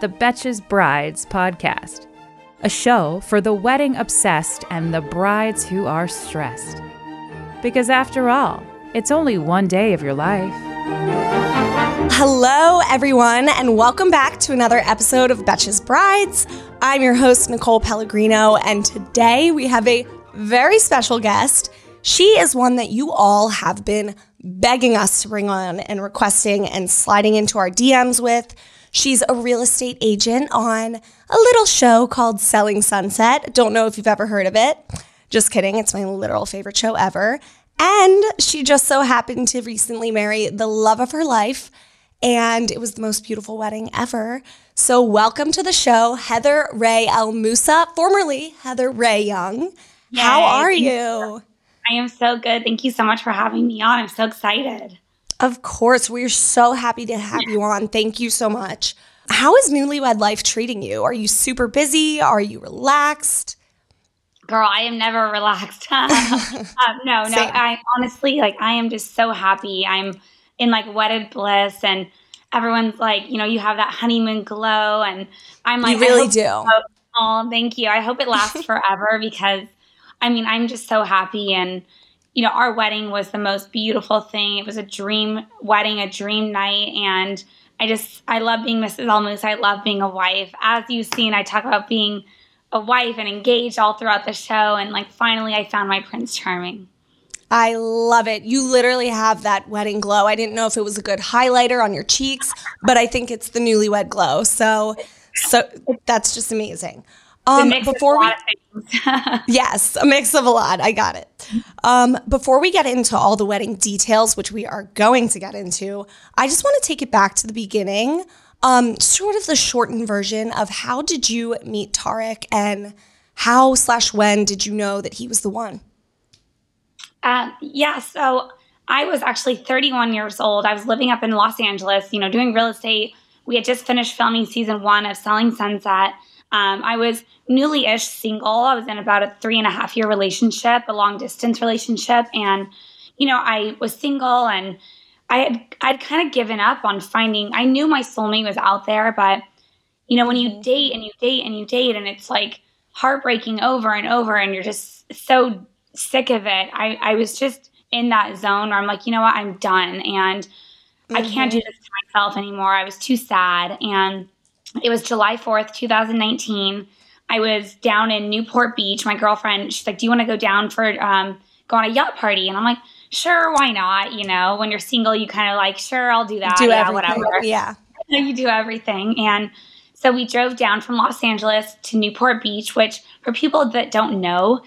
the Betches Brides podcast, a show for the wedding obsessed and the brides who are stressed. Because after all, it's only one day of your life. Hello, everyone, and welcome back to another episode of Betches Brides. I'm your host, Nicole Pellegrino, and today we have a very special guest. She is one that you all have been begging us to bring on and requesting and sliding into our DMs with. She's a real estate agent on a little show called Selling Sunset. Don't know if you've ever heard of it. Just kidding. It's my literal favorite show ever. And she just so happened to recently marry the love of her life. And it was the most beautiful wedding ever. So, welcome to the show, Heather Rae El Moussa, formerly Heather Rae Young. Yay, How are you? I am so good. Thank you so much for having me on. I'm so excited. Of course, we're so happy to have you on. Thank you so much. How is newlywed life treating you? Are you super busy? Are you relaxed? Girl, I am never relaxed. um, no, no. Same. I honestly, like, I am just so happy. I'm in like wedded bliss, and everyone's like, you know, you have that honeymoon glow, and I'm like, you really do. Oh, thank you. I hope it lasts forever because, I mean, I'm just so happy and. You know, our wedding was the most beautiful thing. It was a dream wedding, a dream night, and I just I love being Mrs. El Moussa. I love being a wife. As you've seen, I talk about being a wife and engaged all throughout the show, and like finally, I found my Prince Charming. I love it. You literally have that wedding glow. I didn't know if it was a good highlighter on your cheeks, but I think it's the newlywed glow. So, so that's just amazing. Um, before a we of. Yes, a mix of a lot. I got it. Um, before we get into all the wedding details, which we are going to get into, I just want to take it back to the beginning. Um, sort of the shortened version of how did you meet Tarek and how slash when did you know that he was the one? Uh, yeah, so I was actually 31 years old. I was living up in Los Angeles, you know, doing real estate. We had just finished filming season one of Selling Sunset. Um, I was newly ish single. I was in about a three and a half year relationship, a long distance relationship. And, you know, I was single and I had I'd kind of given up on finding I knew my soulmate was out there, but you know, when you date and you date and you date and it's like heartbreaking over and over and you're just so sick of it. I, I was just in that zone where I'm like, you know what, I'm done and I can't do this to myself anymore. I was too sad. And it was July 4th, 2019. I was down in Newport Beach. My girlfriend, she's like, Do you want to go down for um, go on a yacht party? And I'm like, Sure, why not? You know, when you're single, you kind of like, Sure, I'll do that. Do yeah, everything. whatever Yeah. you do everything. And so we drove down from Los Angeles to Newport Beach, which for people that don't know,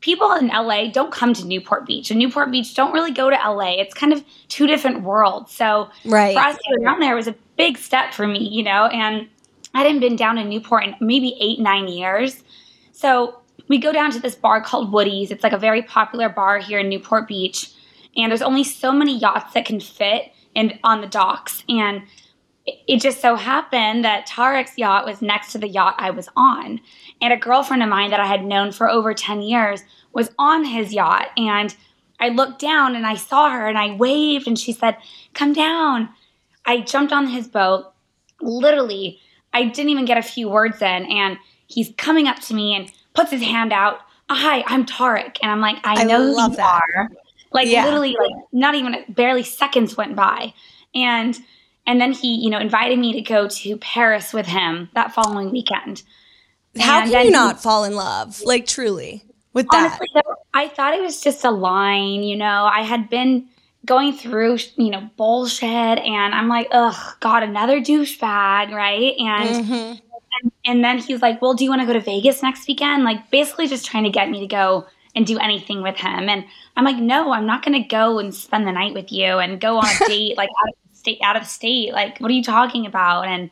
people in LA don't come to Newport Beach. And Newport Beach don't really go to LA. It's kind of two different worlds. So Right. for us to go down there was a big step for me, you know, and I hadn't been down in Newport in maybe eight, nine years. So we go down to this bar called Woody's. It's like a very popular bar here in Newport Beach. And there's only so many yachts that can fit in on the docks. And it- just so happened that Tarek's yacht was next to the yacht I was on. And a girlfriend of mine that I had known for over 10 years was on his yacht. And I looked down and I saw her and I waved and she said, Come down. I jumped on his boat. Literally, I didn't even get a few words in. And he's coming up to me and puts his hand out. Hi, I'm Tarek. And I'm like, I, I know who love you that. are. Like Yeah. literally, like not even barely seconds went by. And and then he, you know, invited me to go to Paris with him that following weekend. How And can you he- not fall in love? Like truly with that. honestly i thought it was just a line you know i had been going through you know bullshit and i'm like ugh god another douchebag right and Mhm. and then he's like well do you want to go to vegas next weekend like basically just trying to get me to go and do anything with him. And I'm like, no, I'm not going to go and spend the night with you and go on a date like out of state, out of state. Like, what are you talking about? And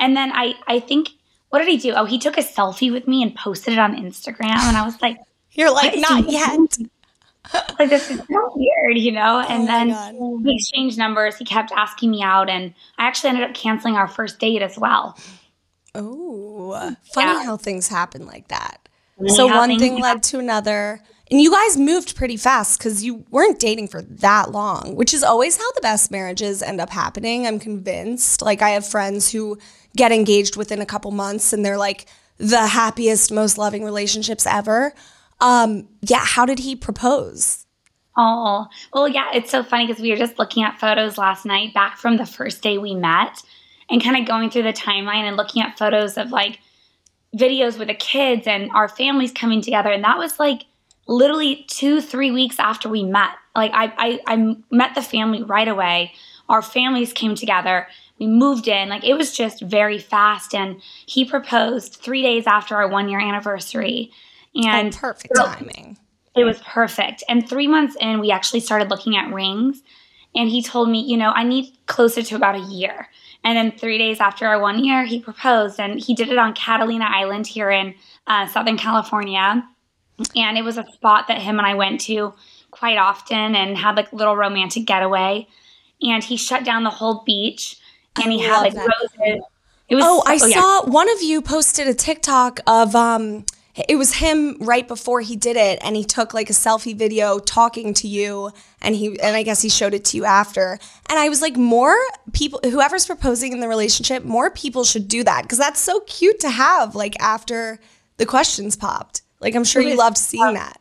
and then I I think what did he do? Oh, he took a selfie with me and posted it on Instagram, and I was like, you're like not yet. Like this is so weird, you know. Oh and oh then we exchanged numbers. He kept asking me out, and I actually ended up canceling our first date as well. Oh, funny yeah. how things happen like that. So one thing led to another. And you guys moved pretty fast because you weren't dating for that long, which is always how the best marriages end up happening. I'm convinced. Like, I have friends who get engaged within a couple months and they're like the happiest, most loving relationships ever. Um, yeah, how did he propose? Oh, well, yeah, it's so funny because we were just looking at photos last night back from the first day we met and kind of going through the timeline and looking at photos of like videos with the kids and our families coming together. And that was like literally two, three weeks after we met. Like I, I, I met the family right away. Our families came together. We moved in. Like it was just very fast. And he proposed three days after our one year anniversary. And oh, perfect so timing. It was perfect. And three months in, we actually started looking at rings. And he told me, you know, I need closer to about a year. And then three days after our one year, he proposed, and he did it on Catalina Island here in uh, Southern California. And it was a spot that him and I went to quite often and had like a little romantic getaway. And he shut down the whole beach, and I he had like that. roses. It was, oh, I oh, saw yeah. one of you posted a TikTok of um it was him right before he did it and he took like a selfie video talking to you and he and I guess he showed it to you after. And I was like more people whoever's proposing in the relationship, more people should do that because that's so cute to have like after the questions popped. Like I'm sure you loved seeing that.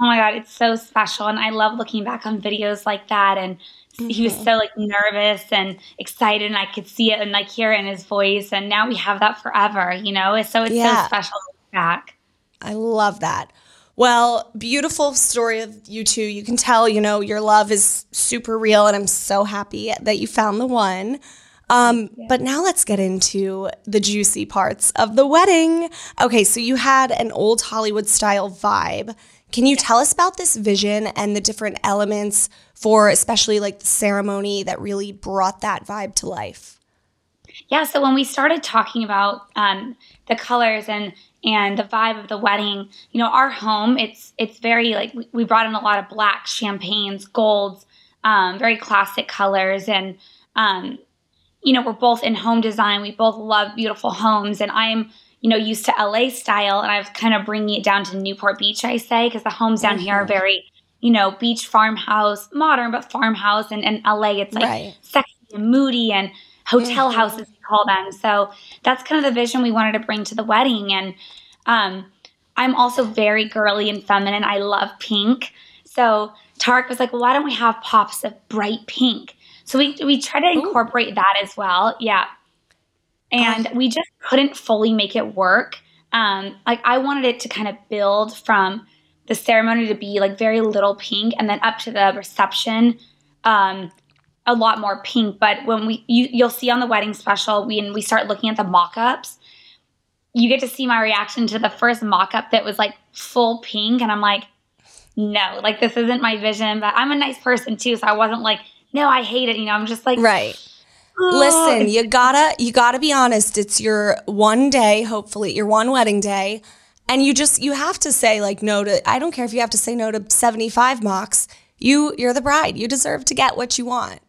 Oh my god, it's so special and I love looking back on videos like that and he was mm-hmm. so like nervous and excited and I could see it and like hear it in his voice and now we have that forever, you know? So it's yeah. so special back. I love that. Well, beautiful story of you two. You can tell, you know, your love is super real, and I'm so happy that you found the one. Um, yeah. But now let's get into the juicy parts of the wedding. Okay, so you had an old Hollywood style vibe. Can you tell us about this vision and the different elements for, especially like the ceremony, that really brought that vibe to life? Yeah, so when we started talking about um, the colors and and the vibe of the wedding. You know, our home it's it's very like we, we brought in a lot of black champagnes, golds, um, very classic colors, and um, you know we're both in home design. We both love beautiful homes, and I'm you know used to LA style, and I was kind of bringing it down to Newport Beach. I say because the homes down mm-hmm. here are mm-hmm. very you know beach farmhouse, modern but farmhouse, and in LA it's like right. sexy and moody and hotel mm-hmm. houses call them. So that's kind of the vision we wanted to bring to the wedding. And um, I'm also very girly and feminine. I love pink. So Tarek was like, well, why don't we have pops of bright pink? So we, we try to incorporate Ooh. that as well. Yeah. And we just couldn't fully make it work. Um, like I wanted it to kind of build from the ceremony to be like very little pink and then up to the reception um, a lot more pink. But when we you, you'll see on the wedding special, when we start looking at the mock-ups, you get to see my reaction to the first mock-up that was like full pink, and I'm like, no, like this isn't my vision. But I'm a nice person too, so I wasn't like, no, I hate it. You know, I'm just like, right. Listen, you gotta you gotta be honest. It's your one day, hopefully, your one wedding day. And you just you have to say like no to I don't care if you have to say no to 75 mocks. You you're the bride. You deserve to get what you want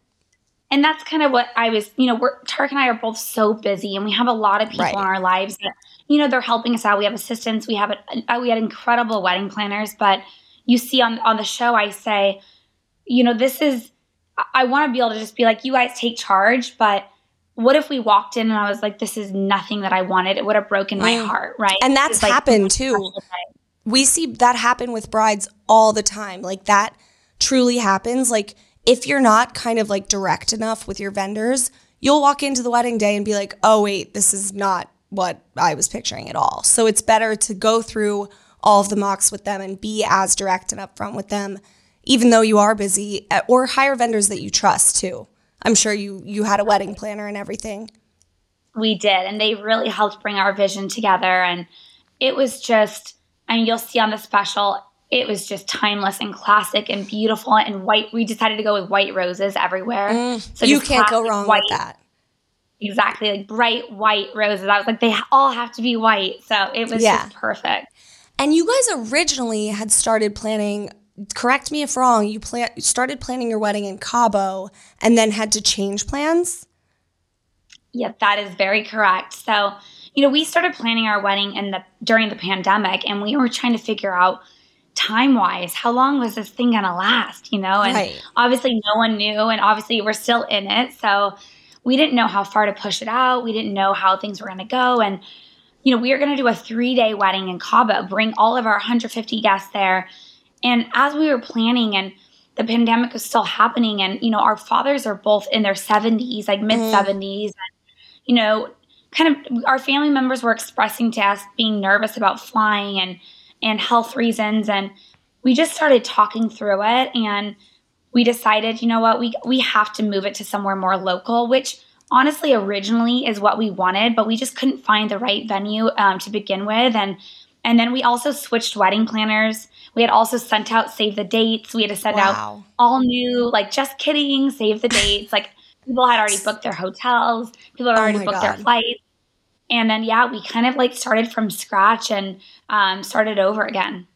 and that's kind of what I was, you know, we're Tarek and I are both so busy and we have a lot of people right. in our lives that, you know, they're helping us out. We have assistants, we have a, we had incredible wedding planners, but you see on on the show I say, you know, this is I want to be able to just be like, you guys take charge, but what if we walked in and I was like, this is nothing that I wanted? It would have broken my mm. heart, right? And that's happened too. We see that happen with brides all the time. Like that truly happens. Like if you're not kind of like direct enough with your vendors, you'll walk into the wedding day and be like, oh, wait, this is not what I was picturing at all. So it's better to go through all of the mocks with them and be as direct and upfront with them, even though you are busy, eh, or hire vendors that you trust too. I'm sure you you had a wedding planner and everything. We did, and they really helped bring our vision together. And it was just, I mean, you'll see on the special, it was just timeless and classic and beautiful and white. We decided to go with white roses everywhere. Mm, so you can't go wrong white. with that. Exactly, like bright white roses. I was like, they all have to be white. So it was yeah. just perfect. And you guys originally had started planning. Correct me if wrong. You plan started planning your wedding in Cabo and then had to change plans. Yeah, that is very correct. So, you know, we started planning our wedding in the during the pandemic, and we were trying to figure out time wise how long was this thing gonna last you know and right. obviously no one knew and obviously we're still in it so we didn't know how far to push it out we didn't know how things were gonna go and you know, we are going to do a three day wedding in Cabo, bring all of our 150 guests there. And as we were planning and the pandemic was still happening, and, you know, our fathers are both in their 70s, like mid 70s, mm. and, you know, kind of our family members were expressing to us being nervous about flying and, and health reasons. And we just started talking through it and we decided, you know what, we, we have to move it to somewhere more local, which honestly originally is what we wanted, but we just couldn't find the right venue um, to begin with. And and then we also switched wedding planners. We had also sent out save the dates. We had to send wow. out all new, like just kidding, save the dates. like people had already booked their hotels, people had oh already oh booked God. their flights. And then yeah, we kind of like started from scratch and um, started over again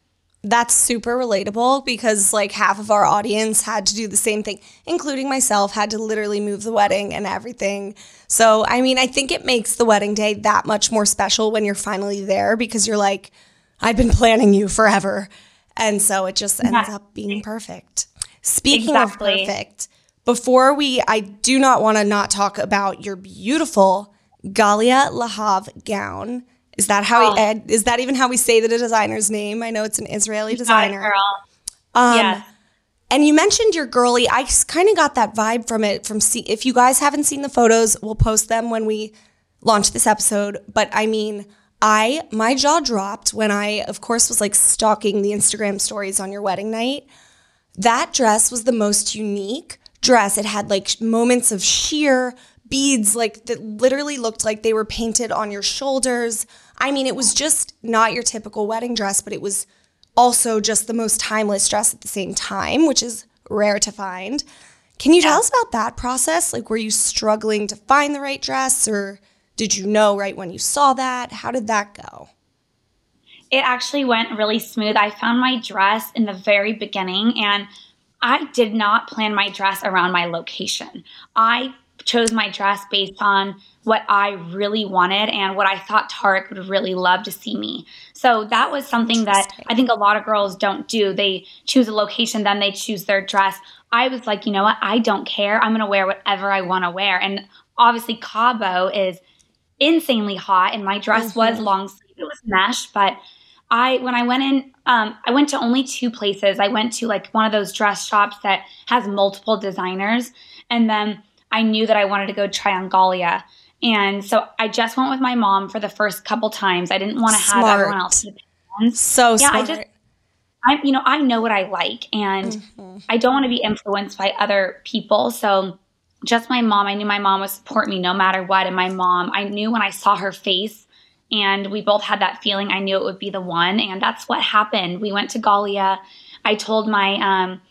that's super relatable because like half of our audience had to do the same thing, including myself, had to literally move the wedding and everything. So, I mean, I think it makes the wedding day that much more special when you're finally there because you're like, I've been planning you forever. And so it just ends yeah. up being perfect. Speaking exactly. of perfect, before we, I do not want to not talk about your beautiful Galia Lahav gown is that how? Oh. He, is that even how we say the designer's name? I know it's an Israeli designer. Girl. Um, yes. And you mentioned your girly. I kind of got that vibe from it. From see, if you guys haven't seen the photos, we'll post them when we launch this episode. But I mean, I my jaw dropped when I, of course, was like stalking the Instagram stories on your wedding night. That dress was the most unique dress. It had like moments of sheer beads, like that literally looked like they were painted on your shoulders. I mean, it was just not your typical wedding dress, but it was also just the most timeless dress at the same time, which is rare to find. Can you tell us about that process? Like, were you struggling to find the right dress, or did you know right when you saw that? How did that go? It actually went really smooth. I found my dress in the very beginning, and I did not plan my dress around my location. I chose my dress based on what I really wanted and what I thought Tarek would really love to see me. So that was something that I think a lot of girls don't do. They choose a location, then they choose their dress. I was like, you know what? I don't care. I'm going to wear whatever I want to wear. And obviously, Cabo is insanely hot, and my dress mm-hmm. was long sleeve. It was mesh, but I when I went in, um, I went to only two places. I went to like one of those dress shops that has multiple designers, and then I knew that I wanted to go try on Galia. And so I just went with my mom for the first couple times. I didn't want to have everyone else. So yeah, smart. I just I'm you know, I know what I like and mm-hmm. I don't want to be influenced by other people. So just my mom, I knew my mom would support me no matter what. And my mom, I knew when I saw her face and we both had that feeling, I knew it would be the one. And that's what happened. We went to Galia. I told my um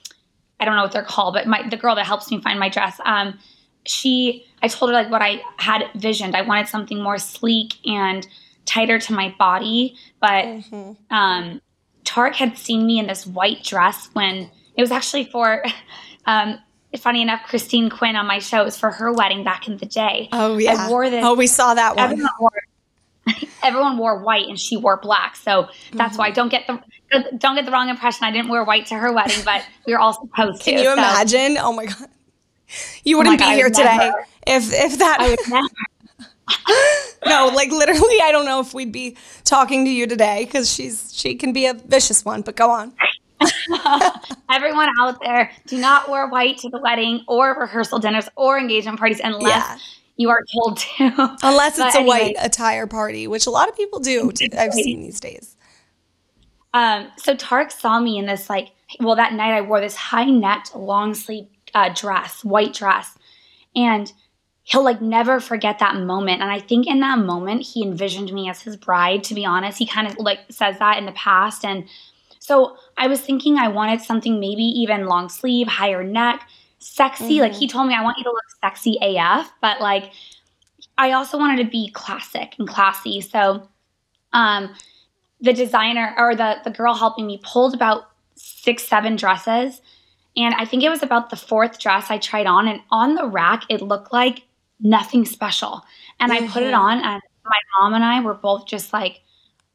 I don't know what they're called, but my the girl that helps me find my dress. Um, she I told her like what I had visioned. I wanted something more sleek and tighter to my body, but mm-hmm. um, Tarek had seen me in this white dress when it was actually for. Um, funny enough, Christine Quinn on my show was for her wedding back in the day. Oh yeah, I wore this. Oh, we saw that one. Everyone wore, everyone wore white and she wore black, so that's mm-hmm. why don't get the don't get the wrong impression. I didn't wear white to her wedding, but we were all supposed to. Can you so. imagine? Oh my god. You wouldn't oh be here today never. if if that. I would never. no, like literally, I don't know if we'd be talking to you today because she's she can be a vicious one. But go on. Everyone out there, do not wear white to the wedding or rehearsal dinners or engagement parties unless yeah. you are told to. Unless it's a white attire party, which a lot of people do. I've seen these days. Um, so Tarek saw me in this like, well, that night I wore this high necked long sleeve uh, dress, white dress. And he'll like never forget that moment. And I think in that moment, he envisioned me as his bride, to be honest. He kind of like says that in the past. And So I was thinking I wanted something maybe even long sleeve, higher neck, sexy. Mm-hmm. Like he told me, I want you to look sexy AF, but like I also wanted to be classic and classy. So um, the designer or the the girl helping me pulled about six, seven dresses. And I think it was about the fourth dress I tried on, and on the rack, it looked like nothing special. And mm-hmm. I put it mm-hmm. on, and my mom and I were both just like,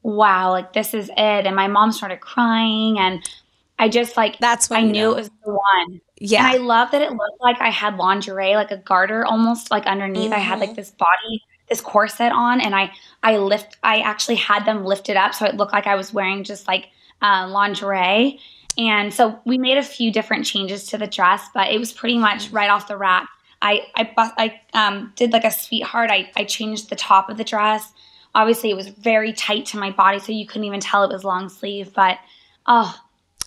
wow, like this is it. And my mom started crying, and I just like, that's when I knew know. it was the one. Yeah. And I love that it looked like I had lingerie, like a garter almost like underneath. Mm-hmm. I had like mm-hmm. this body, this corset on, and I, I lift, I actually had them lifted up so it looked like I was wearing just like uh, lingerie. And so we made a few different changes to the dress, but it was pretty much mm-hmm. right off the rack. I I, I um, did like a sweetheart. I, I changed the top of the dress. Obviously, it was very tight to my body, so you couldn't even tell it was long sleeve. But oh,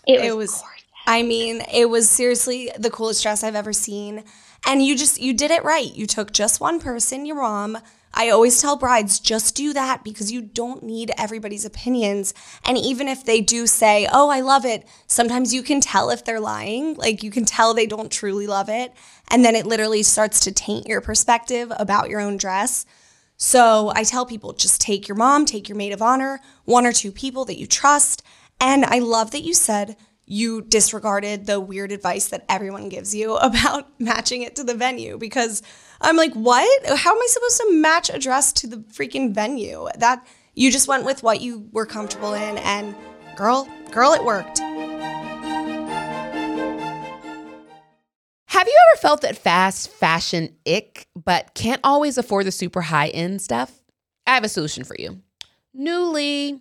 it was. It was I mean, it was seriously the coolest dress I've ever seen. And you just you did it right. You took just one person, your mom, I always tell brides just do that because you don't need everybody's opinions. And even if they do say, oh, I love it, sometimes you can tell if they're lying. Like you can tell they don't truly love it. And then it literally starts to taint your perspective about your own dress. So I tell people just take your mom, take your maid of honor, one or two people that you trust. And I love that you said, you disregarded the weird advice that everyone gives you about matching it to the venue because I'm like, what? How am I supposed to match a dress to the freaking venue? That you just went with what you were comfortable in, and girl, girl, it worked. Have you ever felt that fast fashion ick, but can't always afford the super high end stuff? I have a solution for you. Nuuly.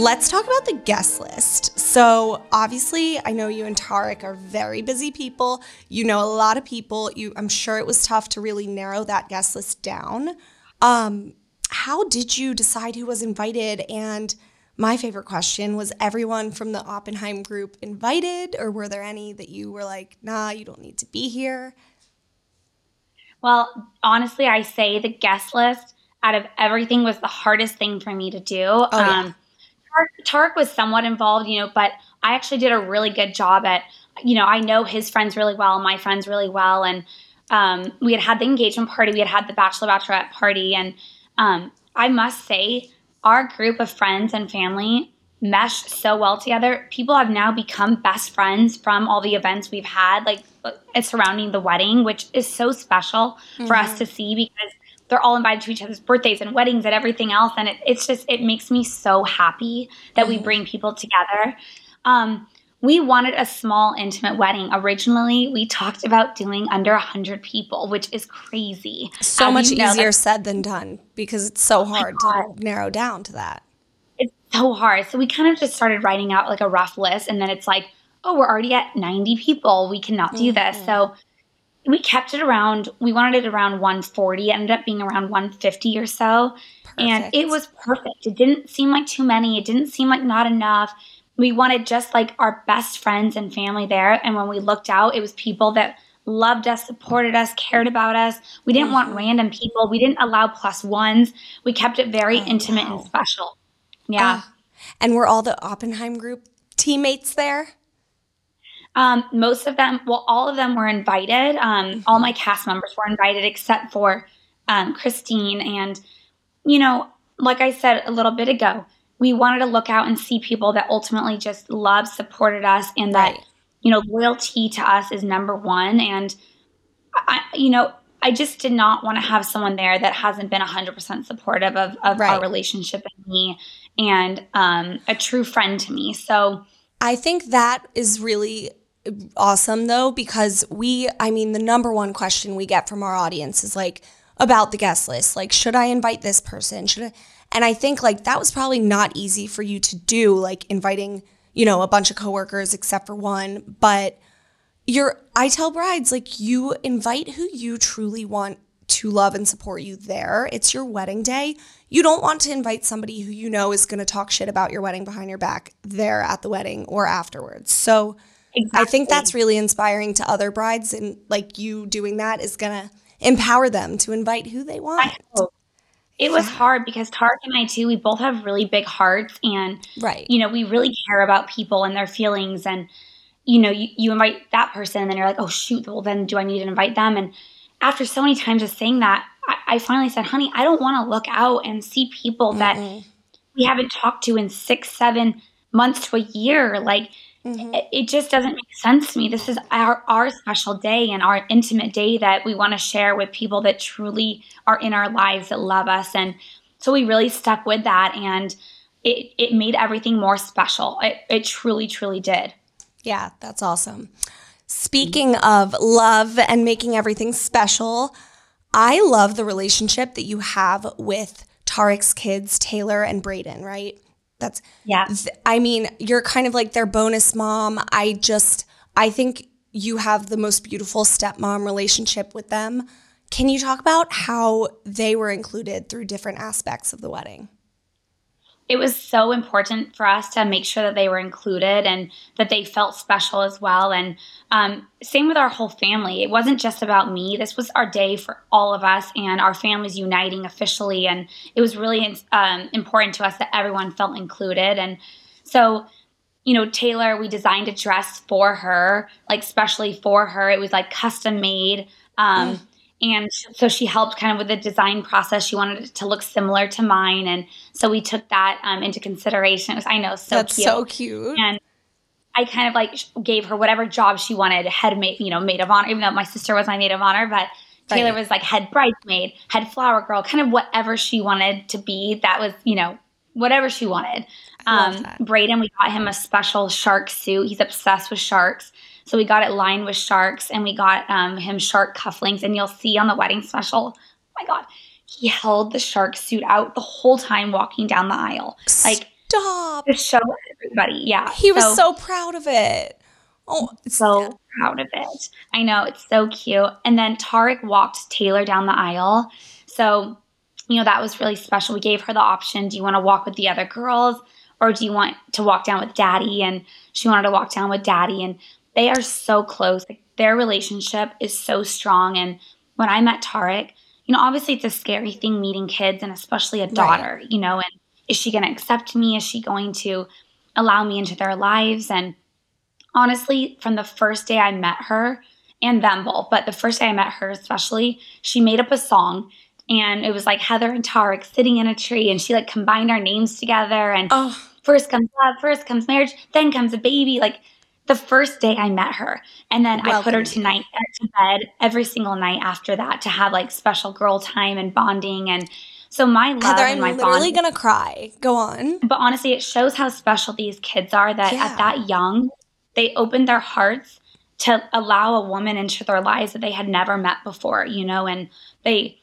Let's talk about the guest list. So, obviously, I know you and Tarek are very busy people. You know a lot of people. You I'm sure it was tough to really narrow that guest list down. Um, how did you decide who was invited and my favorite question was everyone from the Oppenheim group invited or were there any that you were like, "Nah, you don't need to be here?" Well, honestly, I say the guest list out of everything was the hardest thing for me to do. Oh, yeah. um, Tarek, Tarek was somewhat involved, you know, but I actually did a really good job at, you know, I know his friends really well, my friends really well, and um, we had had the engagement party, we had had the bachelor bachelorette party, and um, I must say, our group of friends and family meshed so well together. People have now become best friends from all the events we've had, like uh, surrounding the wedding, which is so special mm-hmm. for us mm-hmm. to see because they're all invited to each other's birthdays and weddings and everything else. And it, it's just, it makes me so happy that we mm-hmm. bring people together. Um, we wanted a small, intimate wedding. Originally, we talked about doing under 100 people, which is crazy. So As much you know, easier said than done because it's so hard to narrow down to that. it's so hard. So we kind of just started writing out like a rough list, and then it's like, oh, we're already at 90 people. We cannot do this. So we kept it around, we wanted it around 140. It ended up being around 150 or so. And it was perfect. It didn't seem like too many, it didn't seem like not enough. We wanted just like our best friends and family there. And when we looked out, it was people that loved us, supported us, cared about us. We didn't want mm-hmm. random people. We didn't allow plus ones. We kept it very intimate wow. and special. Yeah. And were all the Oppenheim group teammates there? Um, most of them, well, all of them were invited. Um, all my cast members were invited except for um, Christine. And, you know, like I said a little bit ago, we wanted to look out and see people that ultimately just loved, supported us, and that, Right. you know, loyalty to us is number one. And, I, you know, I just did not want to have someone there that hasn't been 100% supportive of, of Right. our relationship and me and um, a true friend to me. So, I think that is really awesome though, because we, I mean, the number one question we get from our audience is like about the guest list. Like, should I invite this person? Should I? And I think like that was probably not easy for you to do, like inviting, you know, a bunch of coworkers except for one. But you're, I tell brides, like, you invite who you truly want to love and support you there. It's your wedding day. You don't want to invite somebody who you know is going to talk shit about your wedding behind your back there at the wedding or afterwards. So I think that's really inspiring to other brides, and like you doing that is going to empower them to invite who they want. It was hard because Tarek and I too, we both have really big hearts and Right. you know, we really care about people and their feelings and you know, you, you invite that person and then you're like, oh shoot, well then do I need to invite them? And after so many times of saying that, I, I finally said, honey, I don't want to look out and see people that we haven't talked to in six, seven months to a year. Like Mm-hmm. it, it just doesn't make sense to me. This is our our special day and our intimate day that we want to share with people that truly are in our lives that love us. And so we really stuck with that and it, it made everything more special. It, it truly, truly did. Yeah, that's awesome. Speaking of love and making everything special, I love the relationship that you have with Tarek's kids, Taylor and Brayden, right? That's Yeah. th- I mean, you're kind of like their bonus mom. I just I think you have the most beautiful stepmom relationship with them. Can you talk about how they were included through different aspects of the wedding? It was so important for us to make sure that they were included and that they felt special as well. And um, same with our whole family. It wasn't just about me. This was our day for all of us and our families uniting officially. And it was really um, important to us that everyone felt included. And so, you know, Taylor, we designed a dress for her, like specially for her. It was like custom made. Um, and so she helped kind of with the design process. She wanted it to look similar to mine, and so we took that um, into consideration. It was, I know, so That's cute. so cute. And I kind of like gave her whatever job she wanted, head maid, you know, maid of honor. Even though my sister was my maid of honor, but Taylor Right. was like head bridesmaid, head flower girl, kind of whatever she wanted to be. That was, you know, whatever she wanted. Um. Brayden, we got him a special shark suit. He's obsessed with sharks. So we got it lined with sharks and we got um, him shark cufflinks. And you'll see on the wedding special, oh my God, he held the shark suit out the whole time walking down the aisle. Like Stop. to show everybody. Yeah. He was so proud of it. Oh, so proud of it. I know it's so cute. And then Tarek walked Taylor down the aisle. So, you know, that was really special. We gave her the option do you want to walk with the other girls or do you want to walk down with daddy? And she wanted to walk down with daddy. And they are so close. Like, their relationship is so strong. And when I met Tarek, you know, obviously it's a scary thing meeting kids and especially a daughter, you know, and is she going to accept me? Is she going to allow me into their lives? And honestly, from the first day I met her and them both, but the first day I met her especially, she made up a song and it was like Heather and Tarek sitting in a tree and she like combined our names together and Oh, first comes love, first comes marriage, then comes a baby. Like the first day I met her. And then I put her Welcome. to night bed every single night after that to have like special girl time and bonding and so my love Heather, and I'm my literally bond gonna cry. Go on. but honestly, it shows how special these kids are that Yeah. at that young, they opened their hearts to allow a woman into their lives that they had never met before, you know, and they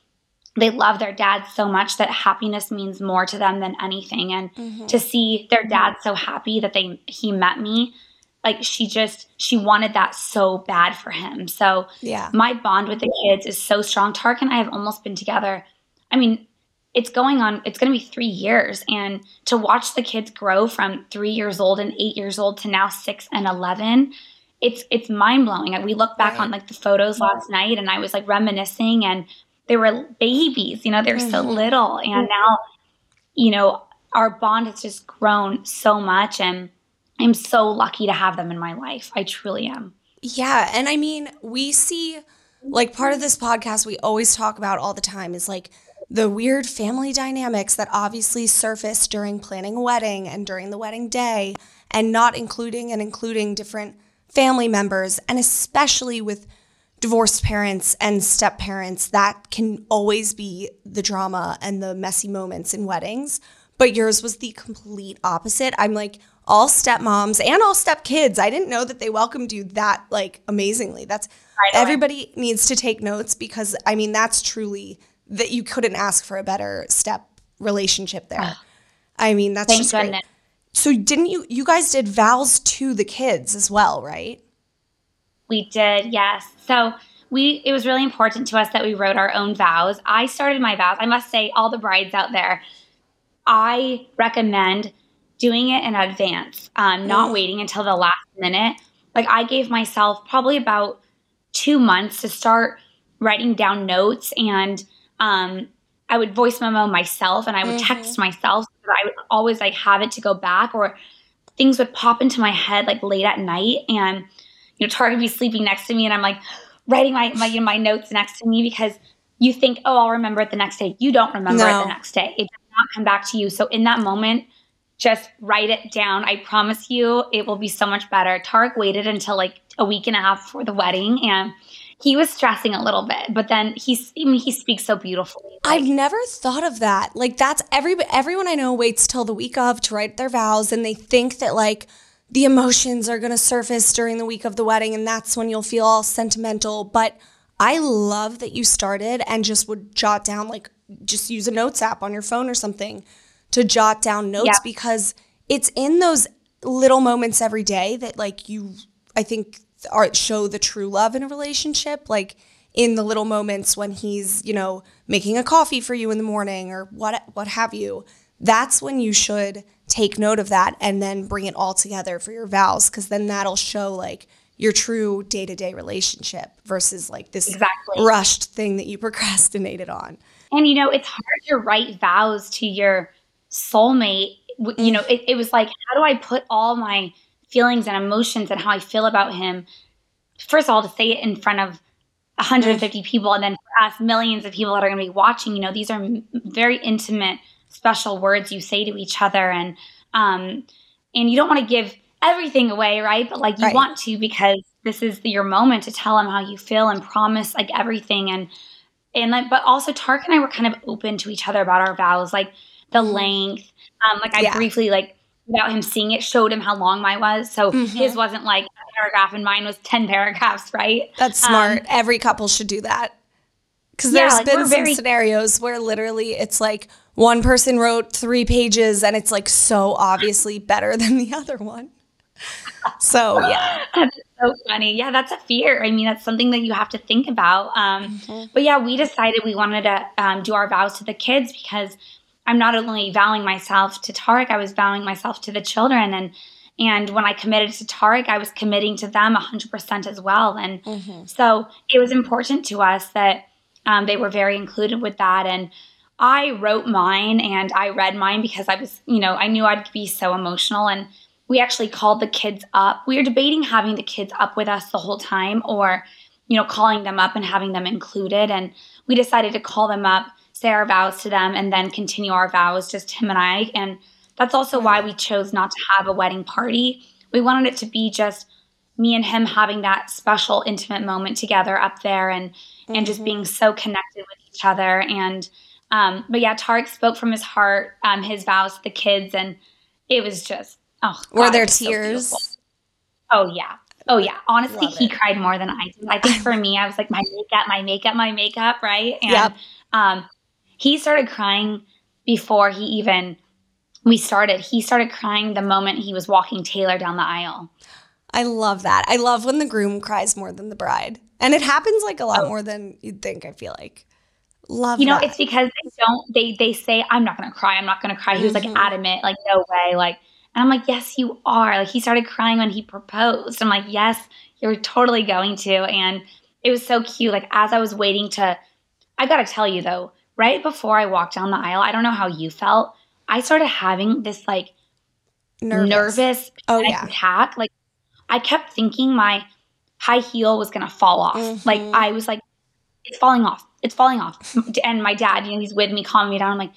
they love their dad so much that happiness means more to them than anything and mm-hmm. to see their dad so happy that they he met me like she just she wanted that so bad for him. So yeah. my bond with the kids is so strong. Tarek and i have almost been together. I mean it's going on it's going to be three years. And to watch the kids grow from three years old and eight years old to now six and 11 it's it's mind-blowing. We look back right. on like the photos last night and i was like reminiscing and they were babies you know they're mm-hmm. so little. And now you know our bond has just grown so much and i'm so lucky to have them in my life i truly am yeah and i mean we see like part of this podcast we always talk about all the time is like the weird family dynamics that obviously surface during planning a wedding and during the wedding day, and not including and including different family members, and especially with divorced parents and step parents, that can always be the drama and the messy moments in weddings. But yours was the complete opposite. I'm like, all stepmoms and all step kids. I didn't know that they welcomed you that like amazingly. That's everybody needs to take notes because I mean that's truly that you couldn't ask for a better step relationship there. I mean, that's Thank just goodness. great. So didn't you you guys did vows to the kids as well, right? We did, yes. So we it was really important to us that we wrote our own vows. I started my vows. I must say all the brides out there, I recommend doing it in advance, um, not waiting until the last minute. Like I gave myself probably about two months to start writing down notes and um, I would voice memo myself and I would mm-hmm. text myself. So I would always like have it to go back or things would pop into my head like late at night and you know Tarek would be sleeping next to me and I'm like writing my my, you know, my notes next to me because you think oh I'll remember it the next day. You don't remember no. it the next day. It does not come back to you. So in that moment just write it down. I promise you it will be so much better. Tarek waited until like a week and a half before the wedding and he was stressing a little bit, but then he's I mean, he speaks so beautifully. I've never thought of that. Like that's every everyone I know waits till the week of to write their vows, and they think that like the emotions are going to surface during the week of the wedding, and that's when you'll feel all sentimental. But I love that you started and just would jot down like just use a notes app on your phone or something to jot down notes yeah. because it's in those little moments every day that like you I think art show the true love in a relationship like in the little moments when he's you know making a coffee for you in the morning or what what have you that's when you should take note of that and then bring it all together for your vows because then that'll show like your true day-to-day relationship versus like this exactly. rushed thing that you procrastinated on and you know it's hard to write vows to your soulmate you know it, it was like how do i put all my feelings and emotions and how I feel about him. First of all, to say it in front of 150 people and then for us, millions of people that are going to be watching, you know, these are very intimate, special words you say to each other. And, um, and you don't want to give everything away, right? But like you right. want to because this is your moment to tell him how you feel and promise like everything. And, and like, but also Tarek and I were kind of open to each other about our vows, like the mm-hmm. length. Um, like I yeah. briefly like without him seeing it showed him how long mine was. So mm-hmm. his wasn't like a paragraph and mine was 10 paragraphs, right? That's smart. Um, Every couple should do that. Because yeah, there's like been some very- scenarios where literally it's like one person wrote three pages and it's like so obviously better than the other one. So yeah. that's so funny. Yeah, that's a fear. I mean, that's something that you have to think about. Um, mm-hmm. But yeah, we decided we wanted to um, do our vows to the kids because – I'm not only vowing myself to Tarek, I was vowing myself to the children. And and when I committed to Tarek, I was committing to them 100% as well. And mm-hmm. so it was important to us that um, they were very included with that. And I wrote mine and I read mine because I was, you know, I knew I'd be so emotional. And we actually called the kids up. We were debating having the kids up with us the whole time or, you know, calling them up and having them included. And we decided to call them up say our vows to them and then continue our vows, just him and I. And that's also why we chose not to have a wedding party. We wanted it to be just me and him having that special intimate moment together up there and mm-hmm. and just being mm-hmm. so connected with each other and um but yeah Tarek spoke from his heart um his vows to the kids and it was just oh God, were there tears so Oh yeah. Oh yeah. Honestly, Love he it. cried more than I did. I think for me, I was like my makeup, my makeup, my makeup, right? And Yep. um he started crying before he even we started. He started crying the moment he was walking Taylor down the aisle. I love that. I love when the groom cries more than the bride. And it happens like a lot Oh. more than you'd think, I feel like. Love You know, that. it's because they don't they they say I'm not going to cry. I'm not going to cry. He was like Mhm. adamant, like no way, like and I'm like, "Yes, you are." Like he started crying when he proposed. I'm like, "Yes, you're totally going to." And it was so cute like as I was waiting to I got to tell you though, right before I walked down the aisle, I don't know how you felt. I started having this like nervous. nervous, Oh, yeah. attack. Like I kept thinking my high heel was gonna fall off. Like Mhm. I was like, it's falling off. It's falling off. and my dad, you know, he's with me, calming me down. I'm like,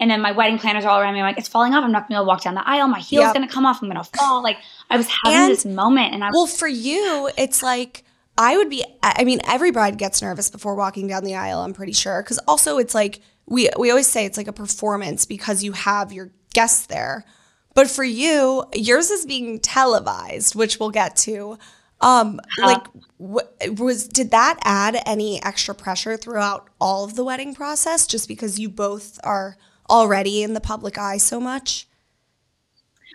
and then my wedding planners are all around me. I'm like, it's falling off. I'm not gonna be able to walk down the aisle. My heel's Yep. gonna come off. I'm gonna fall. Like I was having And- this moment, and I was Well, for you, it's like I would be. I mean, every bride gets nervous before walking down the aisle. I'm pretty sure, because also it's like we we always say it's like a performance because you have your guests there. But for you, yours is being televised, which we'll get to. Um, like, wh- was did that add any extra pressure throughout all of the wedding process, just because you both are already in the public eye so much?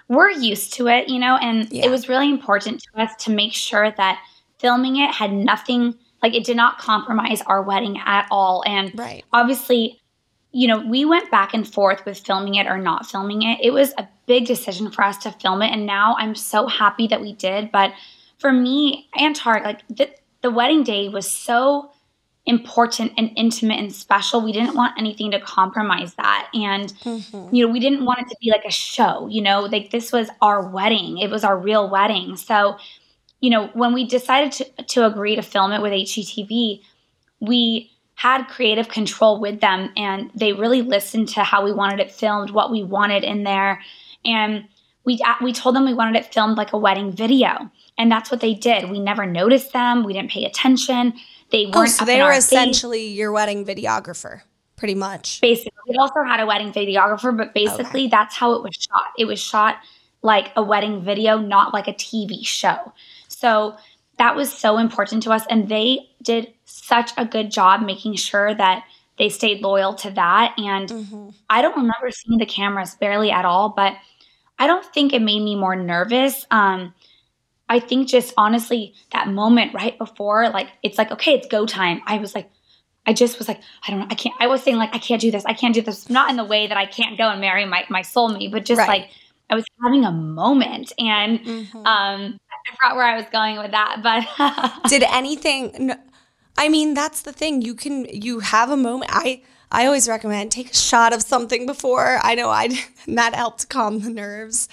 we're used to it, you know, and Yeah. it was really important to us to make sure that filming it had nothing like it did not compromise our wedding at all. And Right. obviously, you know, we went back and forth with filming it or not filming it. It was a big decision for us to film it. And now I'm so happy that we did. But for me and Tarek, like the, the wedding day was so important and intimate and special. We didn't want anything to compromise that. And, mm-hmm. you know, we didn't want it to be like a show, you know, like this was our wedding, it was our real wedding. So, you know, when we decided to, to agree to film it with HGTV, we had creative control with them and they really listened to how we wanted it filmed, what we wanted in there. And we uh, we told them we wanted it filmed like a wedding video. And that's what they did. We never noticed them. We didn't pay attention. They oh, weren't Oh, so they were our face. essentially your wedding videographer, pretty much. Basically, we also had a wedding videographer, but basically that's how it was shot. It was shot like a wedding video, not like a TV show. So that was so important to us. And they did such a good job making sure that they stayed loyal to that. And Mm-hmm. I don't remember seeing the cameras barely at all, but I don't think it made me more nervous. Um, I think just honestly, that moment right before, like, it's like, okay, it's go time. I was like, I just was like, I don't know, I can't, I was saying, like, I can't do this, I can't do this. Not in the way that I can't go and marry my, my soulmate, but just Right. like, I was having a moment. And Mhm. um, I forgot where I was going with that, but Did anything? No, I mean, that's the thing. You can you have a moment. I I always recommend take a shot of something before. I know I that helped calm the nerves.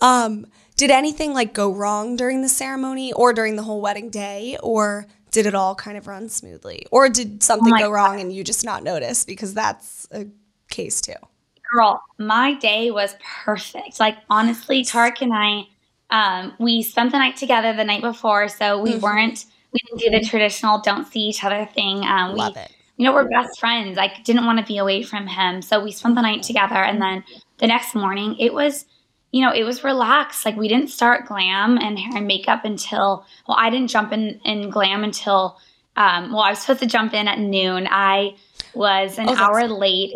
Um, did anything like go wrong during the ceremony or during the whole wedding day, or did it all kind of run smoothly, or did something my go wrong and you just not notice because that's a case too. girl, my day was perfect. Like honestly, Tarek and I, um, we spent the night together the night before, so we Mhm. weren't we didn't do the traditional don't see each other thing. Um, we, Love it. you know, we're best friends. I didn't want to be away from him, so we spent the night together. And then the next morning, it was, you know, it was relaxed. Like we didn't start glam and hair and makeup until well, I didn't jump in in glam until. Um, well, I was supposed to jump in at noon. I was an Oh, hour late.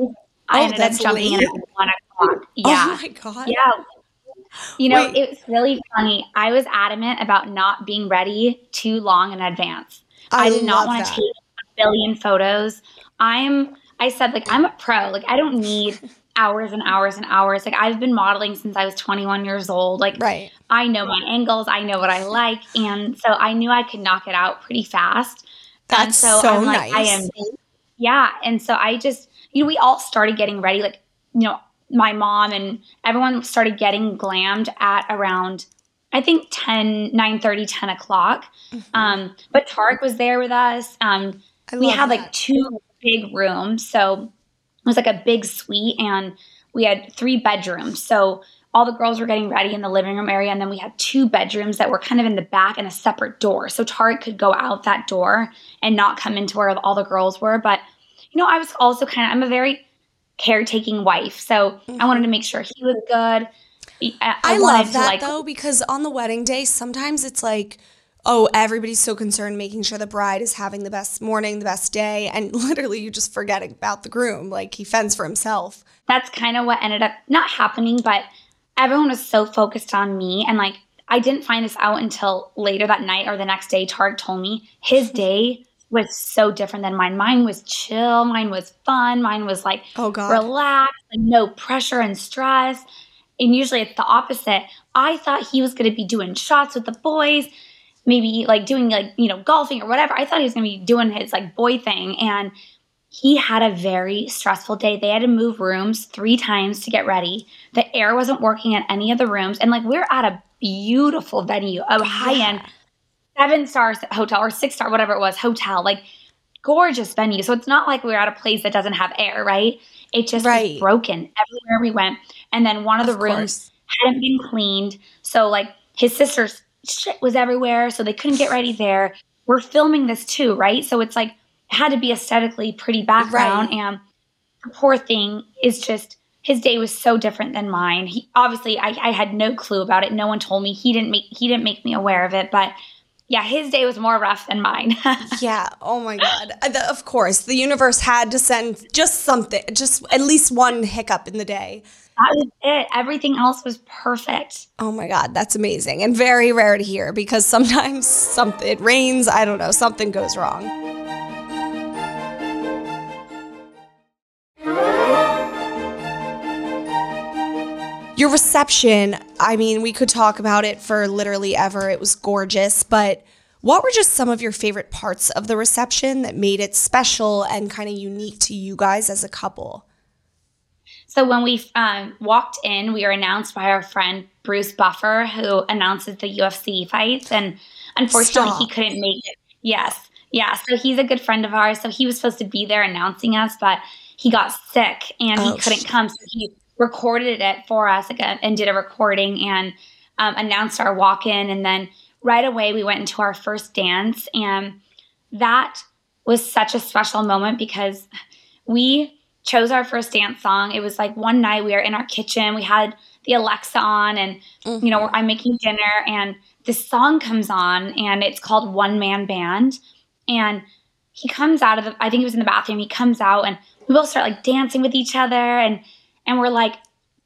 I Oh, ended up jumping in at one o'clock. Yeah. Oh my god. Yeah. You know, Wait. it's really funny. I was adamant about not being ready too long in advance. I, did not want to take a billion photos. I'm I said like I'm a pro. Like I don't need hours and hours and hours. Like I've been modeling since I was 21 years old. Like Right. I know my angles, I know what I like, and so I knew I could knock it out pretty fast. and That's so, so I'm like, I nice. am, yeah. And so I just, you know, we all started getting ready. Like, you know, my mom and everyone started getting glammed at around, I think 10, 9 30, 10 o'clock. Um, but Tarek was there with us. Um, Mm-hmm. We had like two big rooms. So it was like a big suite and we had three bedrooms. So all the girls were getting ready in the living room area. And then we had two bedrooms that were kind of in the back and a separate door. So Tarek could go out that door and not come into where all the girls were. But, you know, I was also kind of, I'm a very caretaking wife. So I wanted to make sure he was good. I, I, I love that like, though because on the wedding day, sometimes it's like, oh, everybody's so concerned making sure the bride is having the best morning, the best day, and literally you just forget about the groom. Like he fends for himself. That's kind of what ended up not happening, but everyone was so focused on me and like I didn't find this out until later that night or the next day. Tarek told me his day was so different than mine. Mine was chill. Mine was fun. Mine was like Oh God. relaxed, like no pressure and stress. And usually it's the opposite. I thought he was going to be doing shots with the boys, maybe like doing like, you know, golfing or whatever. I thought he was going to be doing his like boy thing. And he had a very stressful day. They had to move rooms three times to get ready. The air wasn't working in any of the rooms. And like we're at a beautiful venue, a high end seven stars hotel or six star, whatever it was, hotel, like gorgeous venue. So it's not like we're at a place that doesn't have air, right? It just Right. was broken everywhere we went. And then one of the Of rooms course. hadn't been cleaned. So like his sister's shit was everywhere. So they couldn't get ready there. We're filming this too, right? So it's like it had to be aesthetically pretty background. Right. And the poor thing is just his day was so different than mine. He obviously I, I had no clue about it. No one told me. He didn't make he didn't make me aware of it. But yeah, his day was more rough than mine. Yeah. Oh my God. Uh, the- of course, the universe had to send just something, just at least one hiccup in the day. That was it. Everything else was perfect. Oh my God, that's amazing and very rare to hear because sometimes something it rains. I don't know, something goes wrong. Your reception, I mean, we could talk about it for literally ever. It was gorgeous, but what were just some of your favorite parts of the reception that made it special and kind of unique to you guys as a couple? So when we um, walked in, we were announced by our friend Bruce Buffer, who announces the UFC fights, and unfortunately, Stop. he couldn't make it. Yes, yeah. So he's a good friend of ours. So he was supposed to be there announcing us, but he got sick and Oh, he couldn't come. So he recorded it for us again and did a recording and um, announced our walk in, and then right away we went into our first dance, and that was such a special moment because we chose our first dance song. It was like one night we were in our kitchen, we had the Alexa on, and you know, I'm making dinner, and this song comes on, and it's called One Man Band. And he comes out of the, I think he was in the bathroom, he comes out, and we both start like dancing with each other, and and we're like,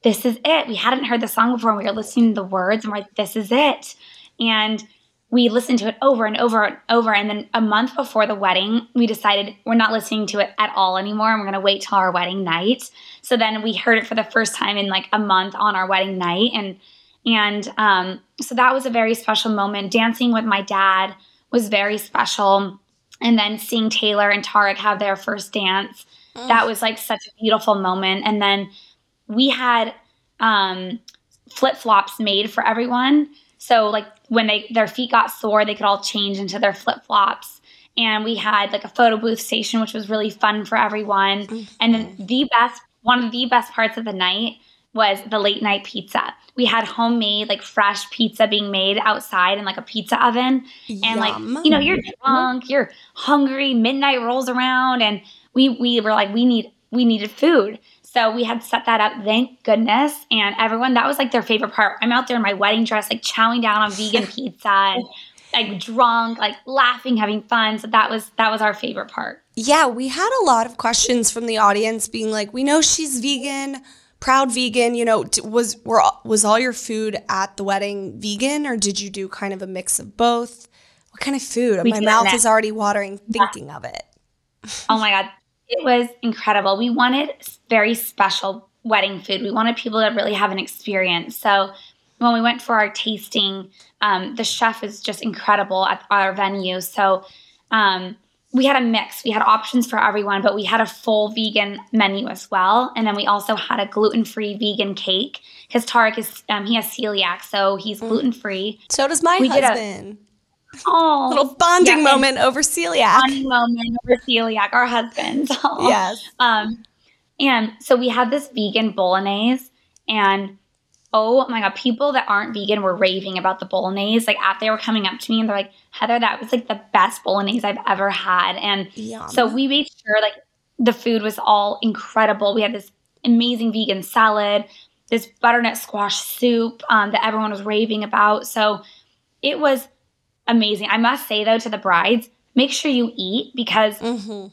this is it. We hadn't heard the song before, and we were listening to the words, and we're like, this is it. And we listened to it over and over and over. And then a month before the wedding, we decided we're not listening to it at all anymore. And we're going to wait till our wedding night. So then we heard it for the first time in like a month on our wedding night. And, and um, so that was a very special moment. Dancing with my dad was very special. And then seeing Taylor and Tarek have their first dance, that was like such a beautiful moment. And then we had um, flip flops made for everyone. So like when they their feet got sore, they could all change into their flip flops. And we had like a photo booth station, which was really fun for everyone. And then the best, one of the best parts of the night was the late night pizza. We had homemade, like fresh pizza being made outside in like a pizza oven. And Yum. like, you know, you're drunk, you're hungry, midnight rolls around, and we we were like, we need we needed food. So we had set that up, thank goodness. And everyone, that was like their favorite part. I'm out there in my wedding dress, like chowing down on vegan pizza and like drunk, like laughing, having fun. So that was that was our favorite part. Yeah, we had a lot of questions from the audience being like, "We know she's vegan, proud vegan. You know, was were was all your food at the wedding vegan, or did you do kind of a mix of both? What kind of food? We My mouth that. is already watering thinking of it. Oh my God. It was incredible. We wanted very special wedding food. We wanted people to really have an experience. So when we went for our tasting, um, the chef is just incredible at our venue. So um, we had a mix. We had options for everyone, but we had a full vegan menu as well. And then we also had a gluten free vegan cake because Tarek is um, he has celiac, so he's gluten free. So does my We did a- Oh, Little bonding and- moment over celiac. funny moment over celiac, our husbands. yes. Um, and so we had this vegan bolognese, and oh my god, people that aren't vegan were raving about the bolognese. Like, after they were coming up to me and they're like, Heather, that was like the best bolognese I've ever had. And Yum. so we made sure like the food was all incredible. We had this amazing vegan salad. this butternut squash soup um, that everyone was raving about. So it was amazing. I must say though to the brides, make sure you eat because Mm-hmm.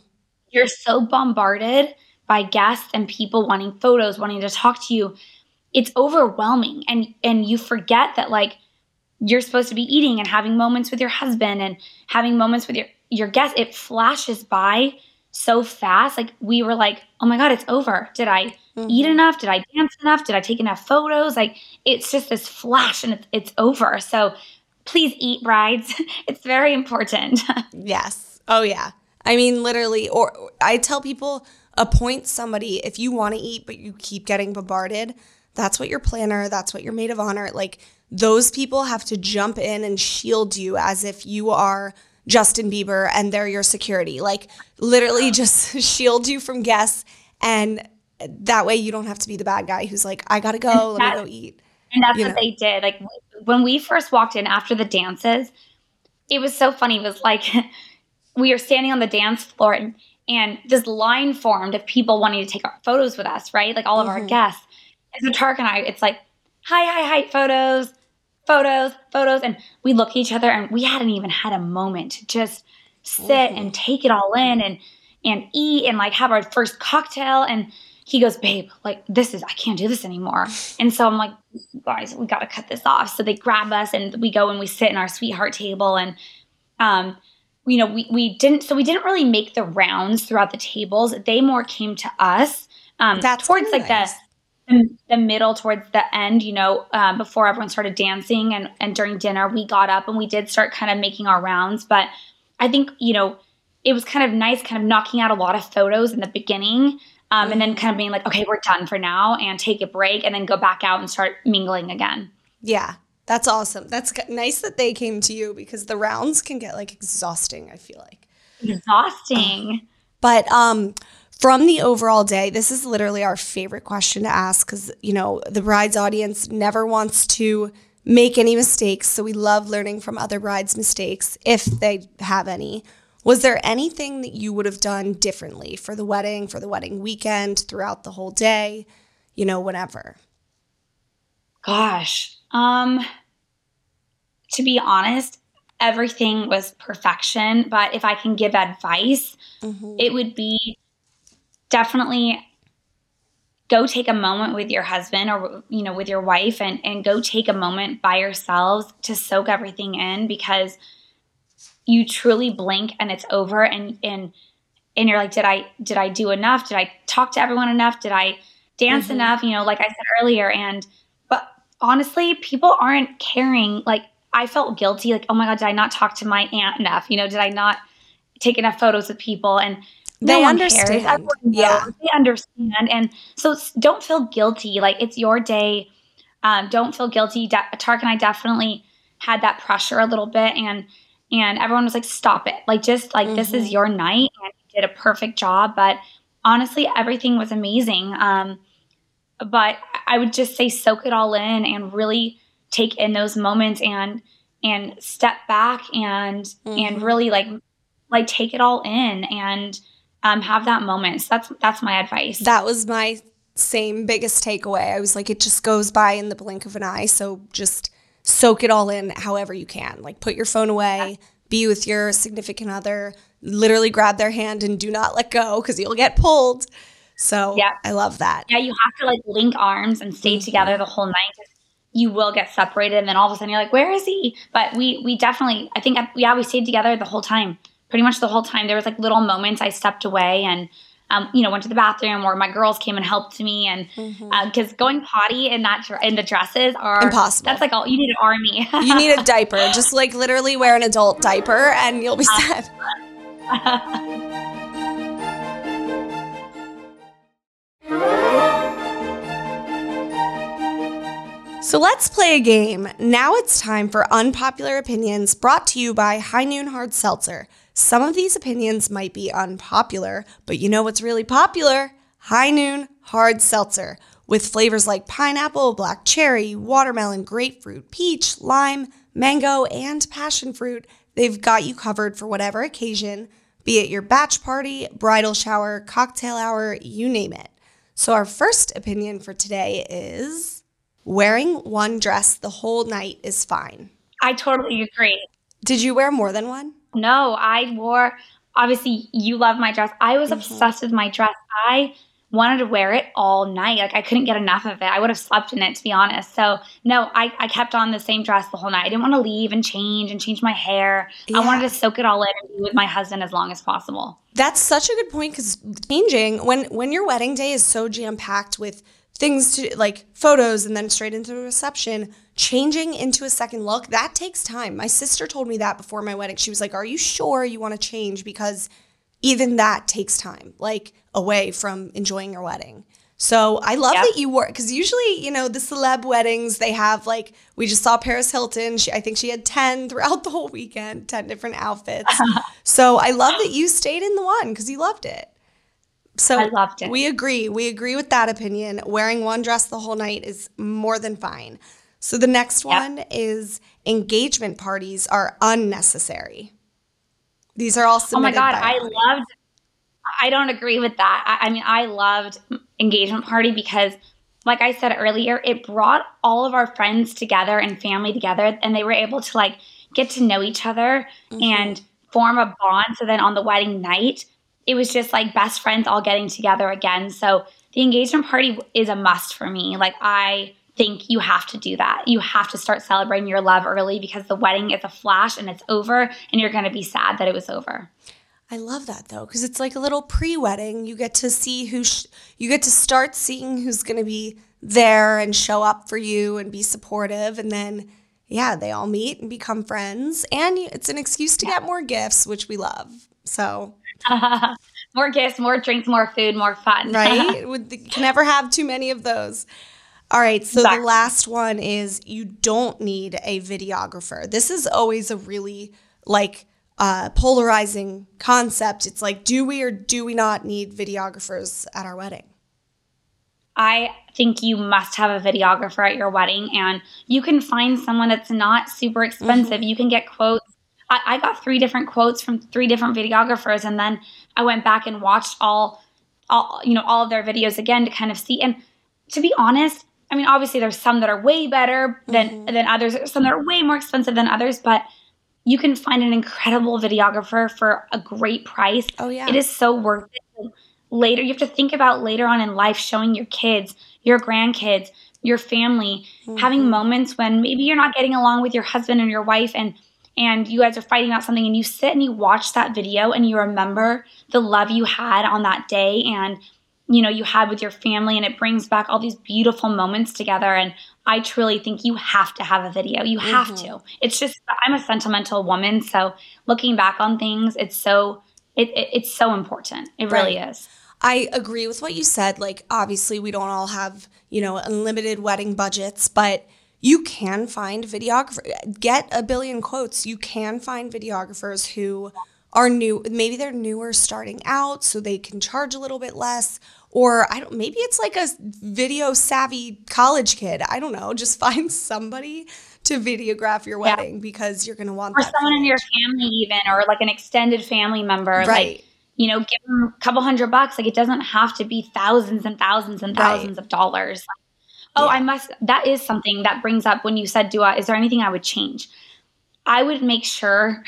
you're so bombarded by guests and people wanting photos, wanting to talk to you. It's overwhelming and and you forget that like you're supposed to be eating and having moments with your husband and having moments with your your guests. It flashes by so fast. Like we were like, "Oh my god, it's over. Did I eat enough? Did I dance enough? Did I take enough photos?" Like it's just this flash and it's, it's over. So please eat brides. it's very important. Yes. Oh yeah. I mean, literally. Or I tell people appoint somebody if you want to eat, but you keep getting bombarded. That's what your planner. That's what your maid of honor. Like those people have to jump in and shield you as if you are Justin Bieber and they're your security. Like literally just shield you from guests and that way you don't have to be the bad guy who's like, I gotta go, let me go eat. And that's You what know. they did. Like when we first walked in after the dances, it was so funny. It was like we were standing on the dance floor and, and this line formed of people wanting to take our photos with us, right? Like all of our mm-hmm. guests. And so Tarek and I, it's like, hi, hi, hi, photos, photos, photos. And we look at each other and we hadn't even had a moment to just sit mm-hmm. and take it all in and and eat and like have our first cocktail. And he goes, babe, like this is I can't do this anymore. And so I'm like, guys, we gotta cut this off. So they grab us and we go and we sit in our sweetheart table and um you know, we, we didn't so we didn't really make the rounds throughout the tables. They more came to us. Um That's towards like nice. the the the middle towards the end, you know, um, before everyone started dancing and, and during dinner, we got up and we did start kind of making our rounds. But I think, you know, it was kind of nice, kind of knocking out a lot of photos in the beginning um, and then kind of being like, okay, we're done for now and take a break and then go back out and start mingling again. Yeah, that's awesome. That's nice that they came to you because the rounds can get like exhausting, I feel like. Exhausting. But um from the overall day, this is literally our favorite question to ask cuz you know, the bride's audience never wants to make any mistakes, so we love learning from other brides' mistakes if they have any. Was there anything that you would have done differently for the wedding, for the wedding weekend, throughout the whole day, you know, whatever? Gosh. Um to be honest, everything was perfection, but if I can give advice, it would be definitely go take a moment with your husband or you know with your wife and and go take a moment by yourselves to soak everything in because you truly blink and it's over and and and you're like did i did i do enough? Did i talk to everyone enough? Did i dance enough? You know like i said earlier and but honestly people aren't caring. Like i felt guilty like oh my god did i not talk to my aunt enough? You know did i not take enough photos with people? And no They understand. Yeah. they understand. And so don't feel guilty. Like it's your day. Um, don't feel guilty. De- Tarek and i definitely had that pressure a little bit and and everyone was like stop it. Like just like this is your night and you did a perfect job. But honestly everything was amazing. Um, but i would just say soak it all in and really take in those moments and and step back and and really like like take it all in and um, have that moment. So that's that's my advice. That was my same biggest takeaway. I was like, it just goes by in the blink of an eye. So just soak it all in however you can. Like put your phone away, be with your significant other, literally grab their hand and do not let go because you'll get pulled. So Yeah. I love that. yeah, you have to like link arms and stay together the whole night. You will get separated, and then all of a sudden you're like, "Where is he?" But we we definitely, I think, yeah, we stayed together the whole time, pretty much the whole time. There was like little moments I stepped away and. Um, you know, went to the bathroom, or my girls came and helped me, and mm-hmm. uh, because going potty in that dr- in the dresses are Impossible. That's like all you need an army. You need a diaper. Just like literally wear an adult diaper and you'll be uh, set. So let's play a game. Now it's time for unpopular opinions brought to you by High Noon Hard Seltzer. Some of these opinions might be unpopular, but you know what's really popular? High Noon Hard Seltzer. With flavors like pineapple, black cherry, watermelon, grapefruit, peach, lime, mango, and passion fruit, they've got you covered for whatever occasion, be it your batch party, bridal shower, cocktail hour, you name it. So, our first opinion for today is wearing one dress the whole night is fine. I totally agree. Did you wear more than one? No, I wore, obviously, you love my dress. I was Mm-hmm. obsessed with my dress. I wanted to wear it all night. Like, I couldn't get enough of it. I would have slept in it, to be honest. So, no, I, I kept on the same dress the whole night. I didn't want to leave and change and change my hair. I wanted to soak it all in and be with my husband as long as possible. That's such a good point because changing when when your wedding day is so jam packed with things to like photos and then straight into the reception, changing into a second look that takes time. My sister told me that before my wedding. She was like, "Are you sure you want to change?" Because even that takes time, like away from enjoying your wedding. So I love Yep. that you wore because usually, you know, the celeb weddings they have like we just saw Paris Hilton. She, I think she had ten throughout the whole weekend, ten different outfits. so I love that you stayed in the one because you loved it. So I loved it. We agree. We agree with that opinion. Wearing one dress the whole night is more than fine. So the next one is engagement parties are unnecessary. These are all submitted. Oh my. God, I audience. loved, I don't agree with that. I, I mean, I loved engagement party because like I said earlier, it brought all of our friends together and family together and they were able to like get to know each other Mm-hmm. and form a bond. So then on the wedding night, it was just like best friends all getting together again. So the engagement party is a must for me. Like I think you have to do that. You have to start celebrating your love early because the wedding is a flash and it's over and you're going to be sad that it was over. I love that though, because it's like a little pre-wedding. You get to see who sh- you get to start seeing who's going to be there and show up for you and be supportive, and then yeah, they all meet and become friends, and it's an excuse to get more gifts, which we love. So more gifts, more drinks, more food, more fun. right, Would- can never have too many of those. All right, so Exactly. the last one is you don't need a videographer. This is always a really like uh, polarizing concept. It's like, do we or do we not need videographers at our wedding? I think you must have a videographer at your wedding, and you can find someone that's not super expensive. You can get quotes. I, I got three different quotes from three different videographers, and then I went back and watched all, all you know, all of their videos again to kind of see. And to be honest, I mean, obviously there's some that are way better than mm-hmm. than others. There's some that are way more expensive than others, but you can find an incredible videographer for a great price. Oh, yeah. It is so worth it. Later, you have to think about later on in life showing your kids, your grandkids, your family, having mm-hmm. moments when maybe you're not getting along with your husband and your wife and and you guys are fighting about something and you sit and you watch that video and you remember the love you had on that day and you know you had with your family and it brings back all these beautiful moments together. And i truly think you have to have a video. You have mm-hmm. to. It's just i'm a sentimental woman. So looking back on things it's so it, it it's so important. It really is. I agree with what you said. Like, obviously, we don't all have, you know, unlimited wedding budgets, but you can find videographer. Get a billion quotes. You can find videographers who are new. Maybe they're newer starting out, so they can charge a little bit less. Or I don't. Maybe it's like a video savvy college kid. I don't know. Just find somebody to videograph your wedding because you're gonna want or someone in your family even or like an extended family member Right. like you know give them a couple hundred bucks like it doesn't have to be thousands and thousands and Right. thousands of dollars oh i must that is something that brings up when you said do i is there anything i would change i would make sure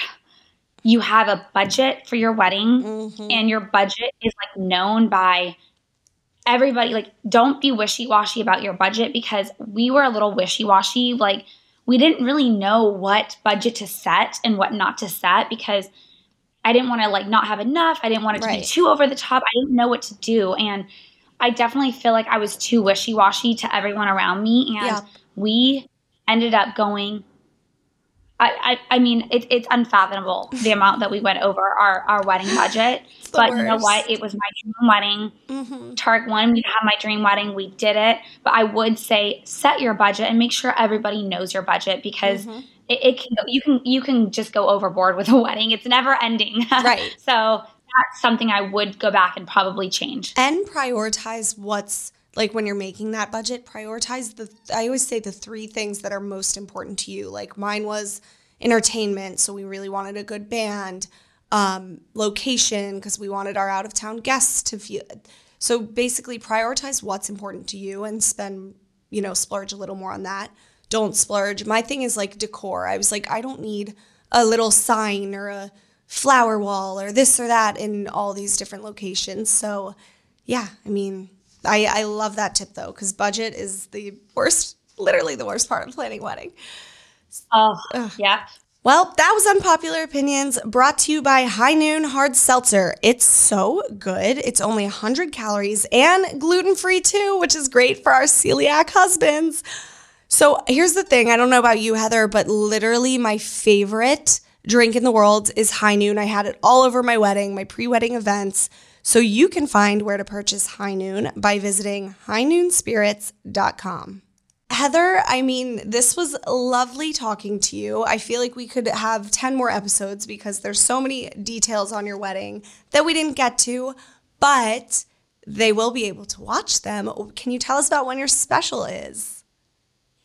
you have a budget for your wedding Mm-hmm. and your budget is like known by everybody like don't be wishy-washy about your budget because we were a little wishy-washy like we didn't really know what budget to set and what not to set because I didn't want to like not have enough. I didn't want it to Right. be too over the top. I didn't know what to do. And I definitely feel like I was too wishy washy to everyone around me. And Yeah. we ended up going. I, I, I mean, it, it's unfathomable the amount that we went over our, our wedding budget. But you know what? It was my dream wedding. Mm-hmm. Me to have my dream wedding. We did it. But I would say set your budget and make sure everybody knows your budget because Mm-hmm. it, it can you can you can just go overboard with a wedding. It's never ending. Right. so that's something I would go back and probably change. and prioritize what's like when you're making that budget prioritize the i always say the three things that are most important to you like mine was entertainment so we really wanted a good band um, location because we wanted our out of town guests to feel So basically, prioritize what's important to you and spend, you know, splurge a little more on that. Don't splurge. My thing is like decor. I was like, I don't need a little sign or a flower wall or this or that in all these different locations. So, yeah, I mean, I, I love that tip though, because budget is the worst, literally the worst part of planning a wedding. Oh, yeah. Well, that was Unpopular Opinions brought to you by High Noon Hard Seltzer. It's so good. It's only 100 calories and gluten free too, which is great for our celiac husbands. So here's the thing I don't know about you, Heather, but literally my favorite drink in the world is High Noon. I had it all over my wedding, my pre wedding events. So you can find where to purchase High Noon by visiting highnoonspirits.com. Heather, I mean, this was lovely talking to you. I feel like we could have 10 more episodes because there's so many details on your wedding that we didn't get to, but they will be able to watch them. Can you tell us about when your special is?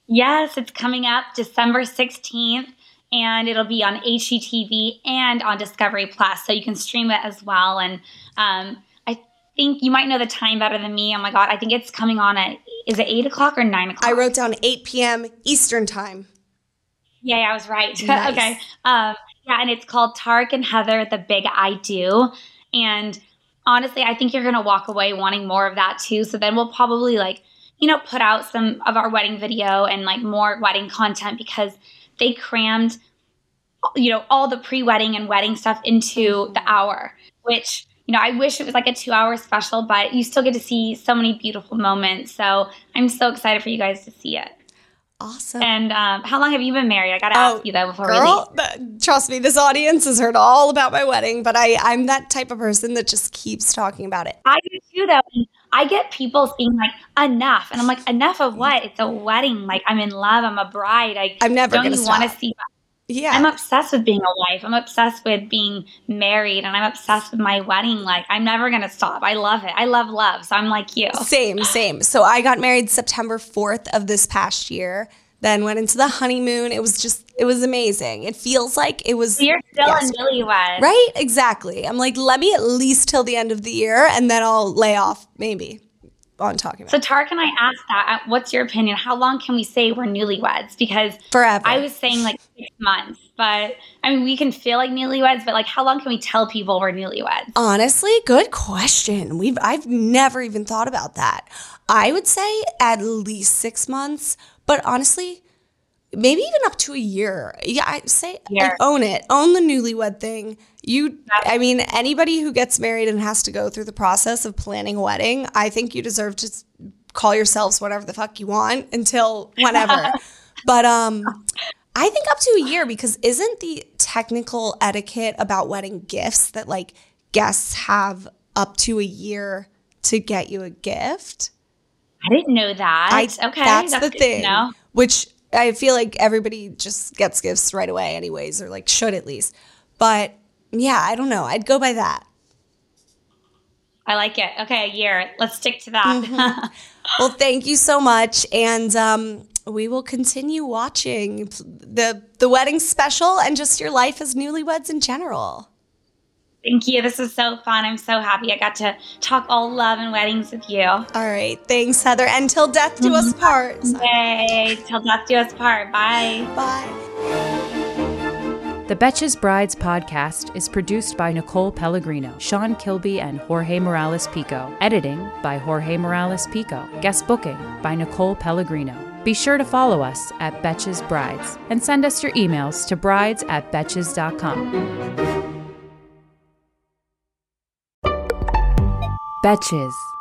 Yes, it's coming up December 16th and it'll be on HGTV and on Discovery Plus, so you can stream it as well. And um, I think you might know the time better than me. Oh my god, I think it's coming on at is it eight o'clock or nine o'clock? I wrote down 8 p.m. Eastern time. Yeah, yeah I was right. Nice. okay. Um, yeah, and it's called Tarek and Heather, The Big I Do. And honestly, I think you're going to walk away wanting more of that too. So then we'll probably like, you know, put out some of our wedding video and like more wedding content because they crammed, you know, all the pre wedding and wedding stuff into the hour, which you know, I wish it was like a two hour special, but you still get to see so many beautiful moments. So I'm so excited for you guys to see it. Awesome. And um, how long have you been married? I got to Oh, ask you though before Girl, we leave. trust me, this audience has heard all about my wedding, but I, I'm that type of person that just keeps talking about it. I do too, though. I get people being like, enough. And I'm like, enough of what? It's a mm-hmm. wedding. Like, I'm in love. I'm a bride. I, I'm never don't you want to see Yeah. I'm obsessed with being a wife. I'm obsessed with being married and I'm obsessed with my wedding. Like, I'm never going to stop. I love it. I love love. So I'm like you. Same, same. So I got married September 4th of this past year. Then went into the honeymoon. It was just, it was amazing. It feels like it was. So you're still Yes. in newlywed. Right? Exactly. I'm like, let me at least till the end of the year and then I'll lay off maybe on talking about. So Tarek and I asked that. uh, What's your opinion? How long can we say we're newlyweds? Because forever. I was saying like six months, but I mean, we can feel like newlyweds, but like, how long can we tell people we're newlyweds? Honestly, good question. We've I've never even thought about that. I would say at least six months, but honestly, maybe even up to a year. Yeah, I say Year. own it. Own the newlywed thing. You I mean, anybody who gets married and has to go through the process of planning a wedding, I think you deserve to call yourselves whatever the fuck you want until whenever. but um I think up to a year because isn't the technical etiquette about wedding gifts that like guests have up to a year to get you a gift? I didn't know that. I, okay. that's, the good thing. Which I feel like everybody just gets gifts right away, anyways, or like should at least. But yeah, I don't know. I'd go by that. I like it. Okay, a year. Let's stick to Mm-hmm. that. Well, thank you so much, and um, we will continue watching the the wedding special and just your life as newlyweds in general. Thank you. This was so fun. I'm so happy I got to talk all love and weddings with you. All right, thanks, Heather. Until death do us mm-hmm. part. Yay. Till death do us part. Bye. Bye. The Betches Brides podcast is produced by Nicole Pellegrino, Sean Kilby, and Jorge Morales Pico. Editing by Jorge Morales Pico. Guest booking by Nicole Pellegrino. Be sure to follow us at Betches Brides and send us your emails to brides at betches.com. Betches.